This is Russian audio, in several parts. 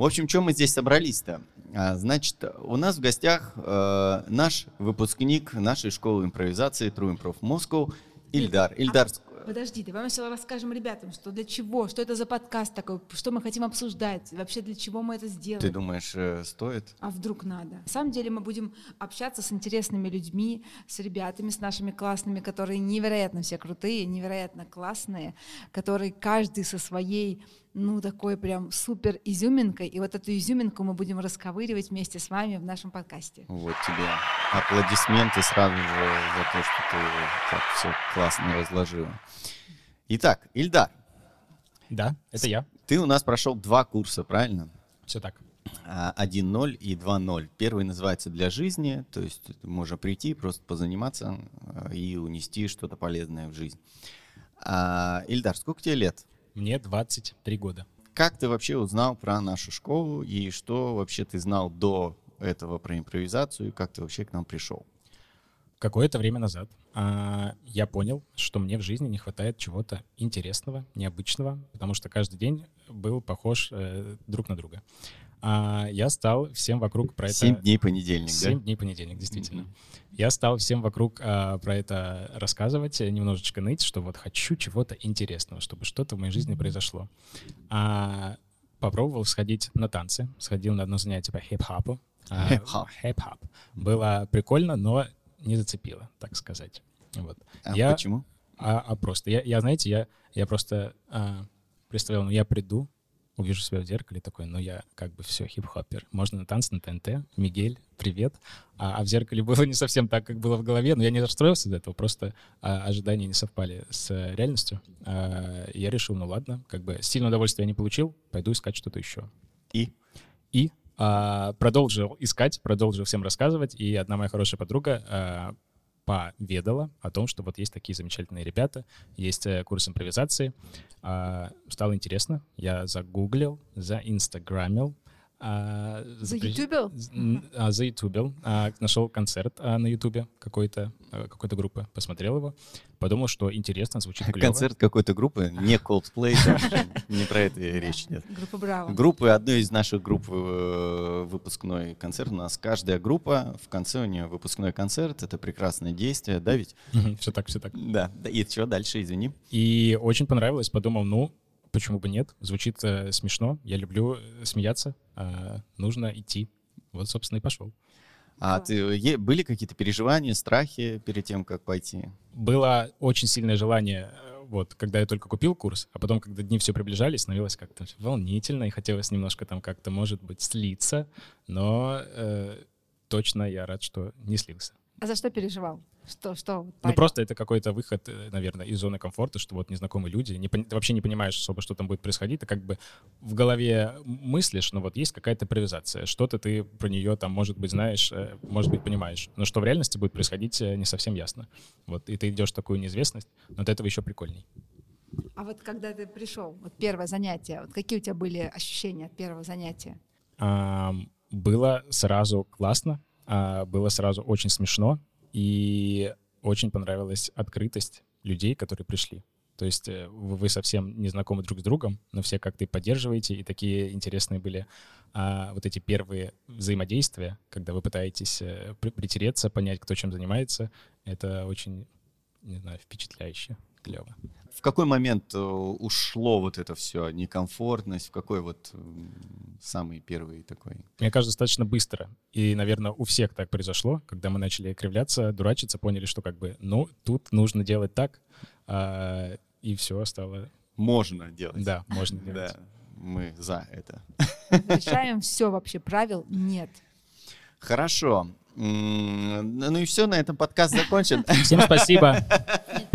В общем, чем мы здесь собрались-то? А, значит, у нас в гостях э, наш выпускник нашей школы импровизации True Improv Moscow Ильдар. Ильдар, Подожди, давай мы сначала расскажем ребятам, что для чего, что это за подкаст такой, что мы хотим обсуждать, вообще для чего мы это сделаем. Ты думаешь, э, стоит? А вдруг надо? На самом деле мы будем общаться с интересными людьми, с ребятами, с нашими классными, которые невероятно все крутые, невероятно классные, которые каждый со своей ну, такой прям супер изюминкой. И вот эту изюминку мы будем расковыривать вместе с вами в нашем подкасте. Вот тебе аплодисменты сразу же за то, что ты так все классно разложила. Итак, Ильдар. Да, это я. Ты у нас прошел два курса, правильно? Все так. 1.0 а, и 2.0. Первый называется «Для жизни», то есть можно прийти, просто позаниматься э, и унести что-то полезное в жизнь. А, Ильдар, сколько тебе лет? Мне 23 года. Как ты вообще узнал про нашу школу и что вообще ты знал до этого про импровизацию как ты вообще к нам пришел? Какое-то время назад а, я понял, что мне в жизни не хватает чего-то интересного, необычного, потому что каждый день был похож э, друг на друга. А, я стал всем вокруг про это... Семь дней понедельник, Семь да? дней понедельник, действительно. Mm-hmm. Я стал всем вокруг а, про это рассказывать, немножечко ныть, что вот хочу чего-то интересного, чтобы что-то в моей жизни произошло. А, попробовал сходить на танцы, сходил на одно занятие по хип-хопу. А, хип-хоп. Хип-хоп. Было прикольно, но не зацепило, так сказать. Вот. А я, почему? А, а просто, я, я, знаете, я, я просто а, представлял, ну я приду, увижу себя в зеркале такой, ну я как бы все, хип-хоппер. Можно на танцы на ТНТ, Мигель, привет. А, а в зеркале было не совсем так, как было в голове, но я не расстроился из этого, просто а, ожидания не совпали с а, реальностью. А, я решил, ну ладно, как бы сильное удовольствие я не получил, пойду искать что-то еще. И? И а, продолжил искать, продолжил всем рассказывать, и одна моя хорошая подруга а, поведала о том, что вот есть такие замечательные ребята, есть э, курс импровизации. А, стало интересно, я загуглил, заинстаграмил, а, за ютубил? А, за ютубил. А, нашел концерт а, на ютубе какой-то, а, какой-то группы, посмотрел его, подумал, что интересно, звучит клево. Концерт какой-то группы, не Coldplay, не про это речь идет. Группа Браво. Группы, одной из наших групп э, выпускной концерт. У нас каждая группа, в конце у нее выпускной концерт, это прекрасное действие, да ведь? Все так, все так. Да, и что дальше, извини? И очень понравилось, подумал, ну, почему бы нет? Звучит э, смешно. Я люблю э, смеяться. Э, нужно идти. Вот, собственно, и пошел. А ты, были какие-то переживания, страхи перед тем, как пойти? Было очень сильное желание, э, вот, когда я только купил курс, а потом, когда дни все приближались, становилось как-то волнительно, и хотелось немножко там как-то, может быть, слиться, но э, точно я рад, что не слился. А за что переживал? Что, что? Ну, просто это какой-то выход, э, наверное, из зоны комфорта, что вот незнакомые люди, не, ты вообще не понимаешь особо, что там будет происходить, ты как бы в голове мыслишь, но вот есть какая-то импровизация, что-то ты про нее там, может быть, знаешь, э, может быть, понимаешь, но что в реальности будет происходить, э, не совсем ясно. Вот, и ты идешь в такую неизвестность, но от этого еще прикольней. А вот когда ты пришел, вот первое занятие, вот какие у тебя были ощущения от первого занятия? А, было сразу классно, было сразу очень смешно, и очень понравилась открытость людей, которые пришли. То есть э, вы совсем не знакомы друг с другом, но все как-то поддерживаете, и такие интересные были а, вот эти первые взаимодействия, когда вы пытаетесь э, притереться, понять, кто чем занимается. Это очень, не знаю, впечатляюще, клево в какой момент э, ушло вот это все, некомфортность, в какой вот самый первый такой? Мне кажется, достаточно быстро. И, наверное, у всех так произошло, когда мы начали кривляться, дурачиться, поняли, что как бы, ну, тут нужно делать так, а, и все стало... Можно делать. Да, можно делать. Да, мы за это. Решаем все вообще, правил нет. Хорошо. Ну и все, на этом подкаст закончен. Всем спасибо.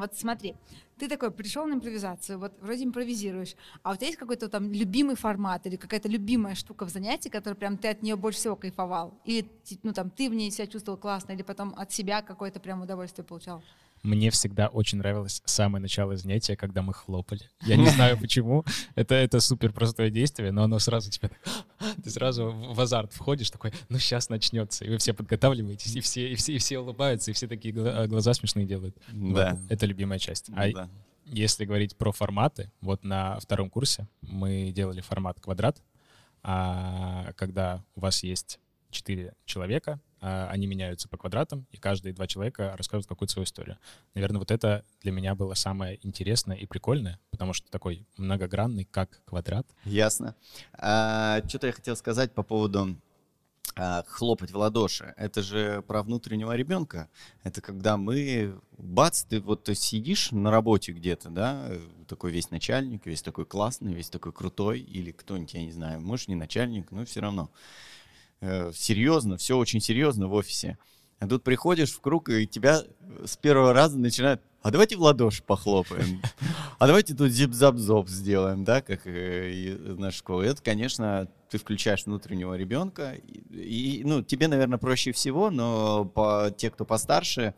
Вот смотри, ты такой пришел на импровизацию, вот вроде импровизируешь, а у тебя есть какой-то там любимый формат или какая-то любимая штука в занятии, которая прям ты от нее больше всего кайфовал? Или ну там ты в ней себя чувствовал классно, или потом от себя какое-то прям удовольствие получал? Мне всегда очень нравилось самое начало занятия, когда мы хлопали. Я не знаю почему. Это, это супер простое действие, но оно сразу тебя... Ты сразу в азарт входишь, такой, ну сейчас начнется. И вы все подготавливаетесь, и все, и все, и все улыбаются, и все такие глаза смешные делают. Да. Вот. Это любимая часть. А да. Если говорить про форматы, вот на втором курсе мы делали формат квадрат, а когда у вас есть четыре человека, а, они меняются по квадратам, и каждые два человека рассказывают какую-то свою историю. Наверное, вот это для меня было самое интересное и прикольное, потому что такой многогранный, как квадрат. Ясно. А, что-то я хотел сказать по поводу а, хлопать в ладоши. Это же про внутреннего ребенка. Это когда мы, бац, ты вот ты сидишь на работе где-то, да, такой весь начальник, весь такой классный, весь такой крутой, или кто-нибудь, я не знаю, может, не начальник, но все равно. Э, серьезно, все очень серьезно в офисе. А тут приходишь в круг, и тебя с первого раза начинают а давайте в ладоши похлопаем, а давайте тут зип-зап-зоп сделаем, да, как и наша школа. Это, конечно, ты включаешь внутреннего ребенка, и, и, ну, тебе, наверное, проще всего, но по, те, кто постарше,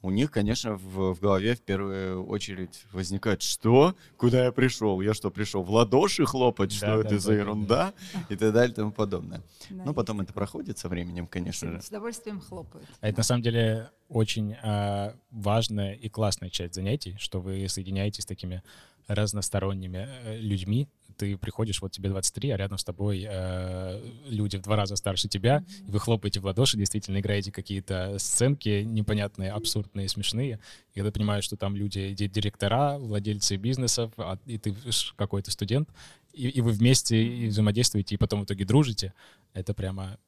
у них, конечно, в, в голове в первую очередь возникает, что? Куда я пришел? Я что, пришел в ладоши хлопать? Что да, это да, за да, ерунда? Да. И так далее и тому подобное. Да, ну, потом это проходит со временем, конечно же. С удовольствием хлопают. А это на самом деле очень э, важная и классная часть занятий, что вы соединяетесь с такими разносторонними э, людьми, ты приходишь, вот тебе 23, а рядом с тобой э, люди в два раза старше тебя, и вы хлопаете в ладоши, действительно играете какие-то сценки непонятные, абсурдные, смешные, и когда понимаешь, что там люди, директора, владельцы бизнесов, а, и ты какой-то студент, и, и вы вместе и взаимодействуете, и потом в итоге дружите, это прямо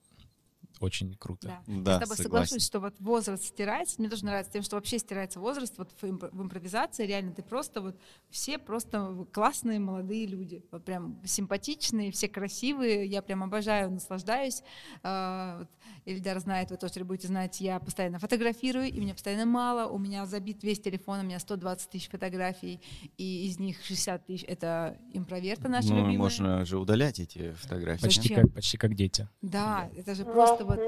очень круто. Да. да Я с тобой согласен. соглашусь, что вот возраст стирается. Мне тоже нравится тем, что вообще стирается возраст. Вот в, в импровизации реально ты просто вот все просто классные молодые люди. Вот прям симпатичные, все красивые. Я прям обожаю, наслаждаюсь. А, вот Ильдар знает, вы тоже будете знать, я постоянно фотографирую, и мне постоянно мало. У меня забит весь телефон, у меня 120 тысяч фотографий, и из них 60 тысяч — это импроверты наши ну, любимые. можно же удалять эти фотографии. Почти как, почти как дети. Да, это же просто вот...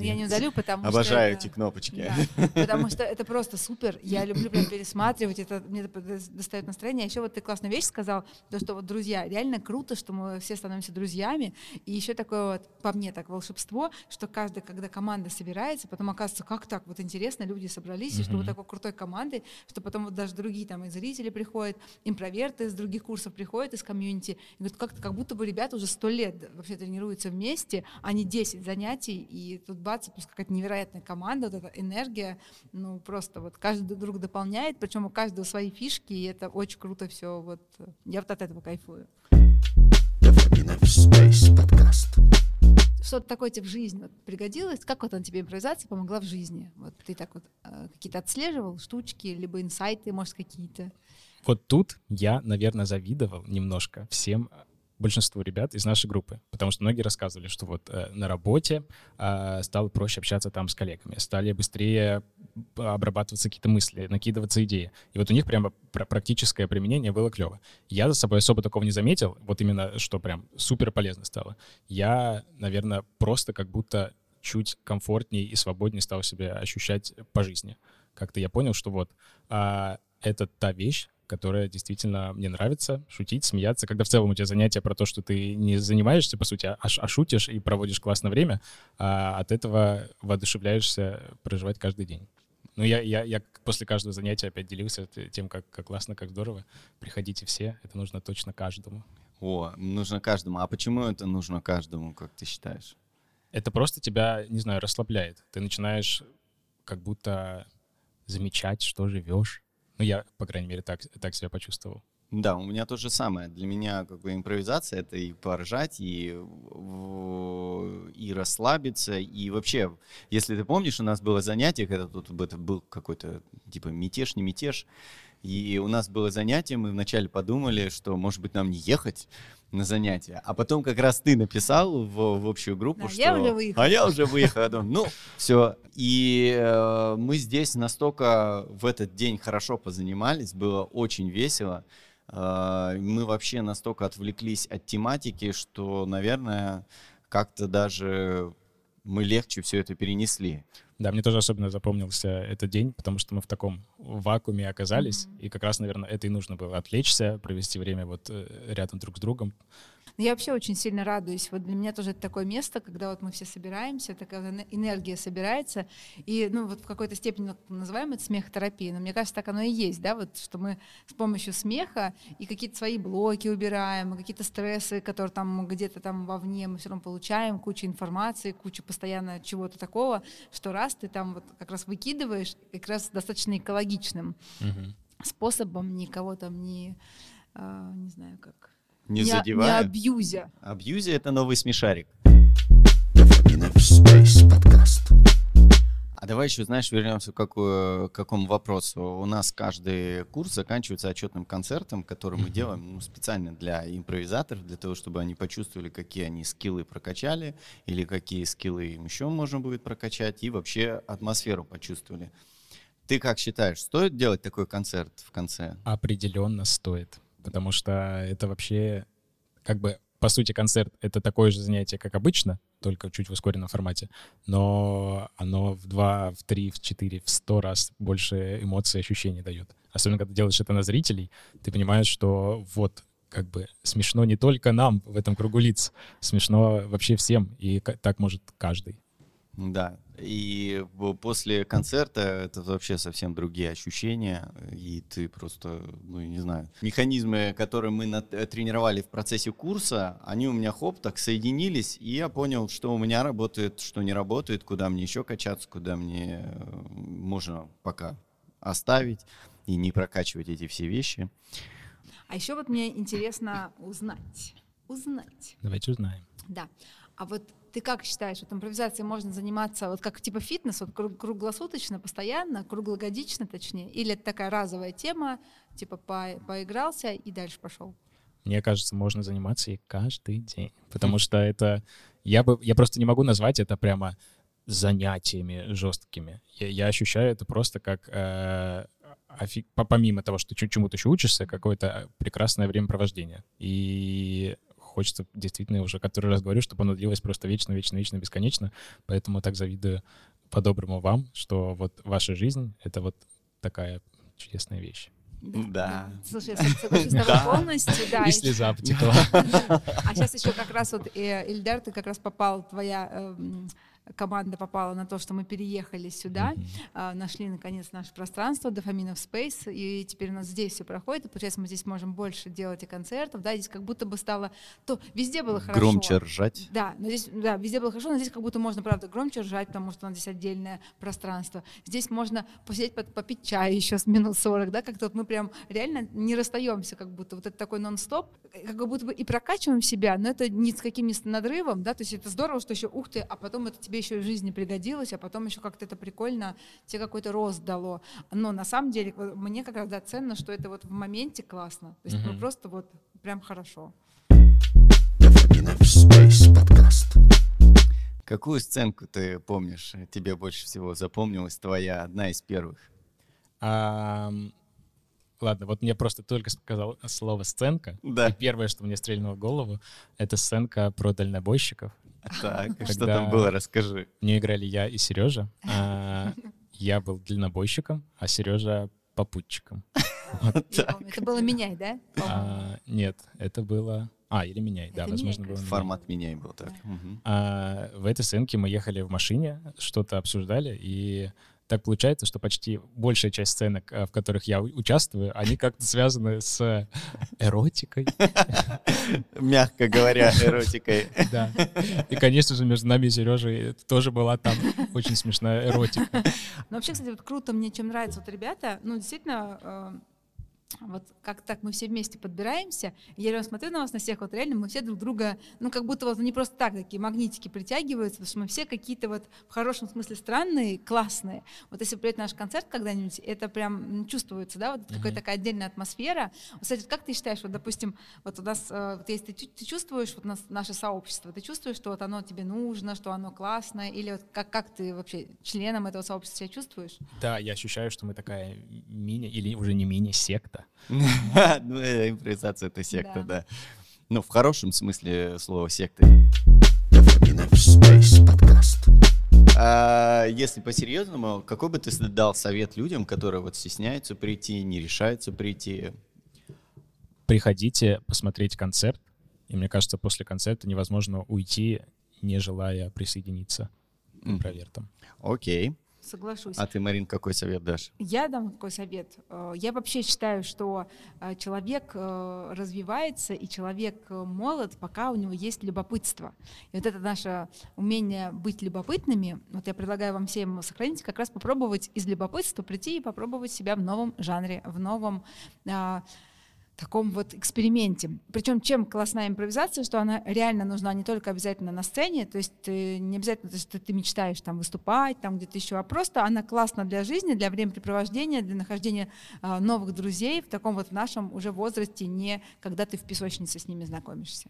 Я не удалю, потому что... Обожаю эти кнопочки. Потому что это просто супер. Я люблю прям пересматривать, это мне достает настроение. А еще вот ты классную вещь сказал, то, что вот друзья, реально круто, что мы все становимся друзьями. И еще такое вот, по мне так, волшебство, что каждый, когда команда собирается, потом оказывается, как так, вот интересно, люди собрались, и что вот такой крутой команды, что потом вот даже другие там и зрители приходят, импроверты из других курсов приходят из комьюнити, и говорят, как-то как будто бы ребята уже сто лет вообще тренируются вместе, а не 10 занятий, и тут бац, просто какая-то невероятная команда, вот эта энергия, ну просто вот каждый друг дополняет, причем у каждого свои фишки, и это очень круто все, вот я вот от этого кайфую. Что-то такое тебе в жизни вот пригодилось? Как вот она тебе импровизация помогла в жизни? Вот ты так вот э, какие-то отслеживал штучки, либо инсайты, может, какие-то? Вот тут я, наверное, завидовал немножко всем большинству ребят из нашей группы, потому что многие рассказывали, что вот э, на работе э, стало проще общаться там с коллегами, стали быстрее обрабатываться какие-то мысли, накидываться идеи. И вот у них прямо практическое применение было клево. Я за собой особо такого не заметил, вот именно что прям супер полезно стало. Я, наверное, просто как будто чуть комфортнее и свободнее стал себя ощущать по жизни. Как-то я понял, что вот а, это та вещь, которая действительно мне нравится, шутить, смеяться, когда в целом у тебя занятие про то, что ты не занимаешься, по сути, а, а шутишь и проводишь классное время, а от этого воодушевляешься проживать каждый день. Ну, я, я, я после каждого занятия опять делился тем, как, как классно, как здорово. Приходите все, это нужно точно каждому. О, нужно каждому. А почему это нужно каждому, как ты считаешь? Это просто тебя, не знаю, расслабляет. Ты начинаешь как будто замечать, что живешь, ну, я, по крайней мере, так, так себя почувствовал. Да, у меня то же самое. Для меня как бы импровизация — это и поржать, и, и расслабиться, и вообще, если ты помнишь, у нас было занятие, когда тут был какой-то типа мятеж, не мятеж, и у нас было занятие, мы вначале подумали, что, может быть, нам не ехать, на занятия. А потом как раз ты написал в, в общую группу, да, что... Я уже выехал. А я уже выехал. Ну, все. И э, мы здесь настолько в этот день хорошо позанимались, было очень весело. Э, мы вообще настолько отвлеклись от тематики, что, наверное, как-то даже мы легче все это перенесли. Да, мне тоже особенно запомнился этот день, потому что мы в таком вакууме оказались, Мгм. и как раз, наверное, это и нужно было отвлечься, провести время вот э, рядом друг с другом. Я вообще очень сильно радуюсь. Вот для меня тоже это такое место, когда вот мы все собираемся, такая энергия собирается, и ну вот в какой-то степени ну, называем это смехотерапией, но мне кажется, так оно и есть, да, вот что мы с помощью смеха и какие-то свои блоки убираем, какие-то стрессы, которые там где-то там вовне мы все равно получаем, кучу информации, кучу постоянно чего-то такого, что раз ты там вот как раз выкидываешь, как раз достаточно экологичным Мгм. способом, никого там не, а, не знаю как, Не не задевая. абьюзя. Абьюзи — это новый смешарик. А давай еще, знаешь, вернемся к, какую- к какому вопросу. У нас каждый курс заканчивается отчетным концертом, который мы делаем ну, специально для импровизаторов, для того, чтобы они почувствовали, какие они скиллы прокачали, или какие скиллы им еще можно будет прокачать, и вообще атмосферу почувствовали. Ты как считаешь, стоит делать такой концерт в конце? Определенно стоит, потому что это вообще как бы по сути концерт это такое же занятие, как обычно, только чуть в ускоренном формате, но оно в два, в три, в четыре, в сто раз больше эмоций и ощущений дает. Особенно когда делаешь это на зрителей, ты понимаешь, что вот как бы смешно не только нам в этом кругу лиц, смешно вообще всем, и так может каждый. Да, и после концерта это вообще совсем другие ощущения, и ты просто, ну, не знаю, механизмы, которые мы на- э, тренировали в процессе курса, они у меня хоп, так соединились, и я понял, что у меня работает, что не работает, куда мне еще качаться, куда мне э, можно пока оставить и не прокачивать эти все вещи. А еще вот мне интересно узнать. Узнать. Давайте узнаем. Да. А вот ты как считаешь, вот импровизацией можно заниматься вот как типа фитнес, вот кру- круглосуточно, постоянно, круглогодично точнее? Или это такая разовая тема, типа по- поигрался и дальше пошел? Мне кажется, можно заниматься и каждый день, потому что это я бы я просто не могу назвать это прямо занятиями жесткими. Я, я ощущаю это просто как э, офи- по- помимо того, что чему-то еще учишься, какое-то прекрасное времяпровождение. И хочется действительно я уже который раз говорю, чтобы оно длилось просто вечно, вечно, вечно, бесконечно. Поэтому так завидую по-доброму вам, что вот ваша жизнь — это вот такая чудесная вещь. Да. Слушай, я соглашусь с тобой Да. полностью, да. И и- слеза потекла. А сейчас еще как раз вот, э, Ильдар, ты как раз попал, твоя эм, команда попала на то, что мы переехали сюда, а, нашли наконец наше пространство Дофаминов Space, и теперь у нас здесь все проходит, и получается мы здесь можем больше делать и концертов, да, здесь как будто бы стало, то везде было хорошо. Громче ржать. Да, но здесь, да, везде было хорошо, но здесь как будто можно, правда, громче ржать, потому что у нас здесь отдельное пространство. Здесь можно посидеть, под- попить чай еще с минут 40, да, как-то вот мы прям реально не расстаемся, как будто вот это такой нон-стоп, как будто бы и прокачиваем себя, но это ни с каким с надрывом, да, то есть это здорово, что еще, ух ты, а потом это тебе еще в жизни пригодилось, а потом еще как-то это прикольно, тебе какой-то рост дало. Но на самом деле мне как раз да, ценно, что это вот в моменте классно, то есть ну, Мгм. просто вот прям хорошо. Какую сценку ты помнишь, э, тебе больше всего запомнилась твоя, одна из первых? Ам, Ладно, вот мне просто только сказал слово «сценка». Да. И первое, что мне стрельнуло в голову, это сценка про дальнобойщиков. Так, что там было, расскажи. В нее играли я и Сережа. А, Я был дальнобойщиком, а Сережа попутчиком. Это было меняй, да? А, Нет, это было... А, или меняй, да, возможно, было. Формат меняй был так. А, в этой сценке мы ехали в машине, что-то обсуждали, и так получается, что почти большая часть сценок, а, в которых я участвую, они как-то связаны с эротикой. Мягко говоря, эротикой. Да. И, конечно же, между нами и Сережей тоже была там очень смешная эротика. Но вообще, кстати, вот круто мне, чем нравятся вот ребята, ну, действительно, э, вот как так мы все вместе подбираемся, я реально смотрю на вас на всех, вот реально мы все друг друга, ну как будто вот не просто так такие магнитики притягиваются, потому что мы все какие-то вот в хорошем смысле странные, классные. Вот если придет наш концерт когда-нибудь, это прям чувствуется, да, вот какая-то такая отдельная атмосфера. Кстати, как ты считаешь, вот, допустим, вот у нас, э, вот если ты, ты чувствуешь вот нас, наше сообщество, ты чувствуешь, что вот оно тебе нужно, что оно классное, или вот как, как ты вообще членом этого сообщества себя чувствуешь? Да, я ощущаю, что мы такая мини, или уже не мини-секта. Ну, э, импровизация — это секта, Да. Ну, в хорошем смысле слова секты. А, если по-серьезному, какой бы ты дал совет людям, которые вот стесняются прийти, не решаются прийти? Приходите посмотреть концерт, и мне кажется, после концерта невозможно уйти, не желая присоединиться к интровертам. Окей. Соглашусь. А ты, Марин, какой совет дашь? Я дам такой совет. Э, Я вообще считаю, что э, человек э, развивается и человек молод, пока у него есть любопытство. И вот это наше умение быть любопытными, вот я предлагаю вам всем сохранить, как раз попробовать из любопытства прийти и попробовать себя в новом жанре, в новом таком вот эксперименте. Причем чем классная импровизация, что она реально нужна не только обязательно на сцене, то есть ты, не обязательно, что ты мечтаешь там выступать, там где-то еще, а просто она классна для жизни, для времяпрепровождения, для нахождения а, новых друзей в таком вот нашем уже возрасте, не когда ты в песочнице с ними знакомишься.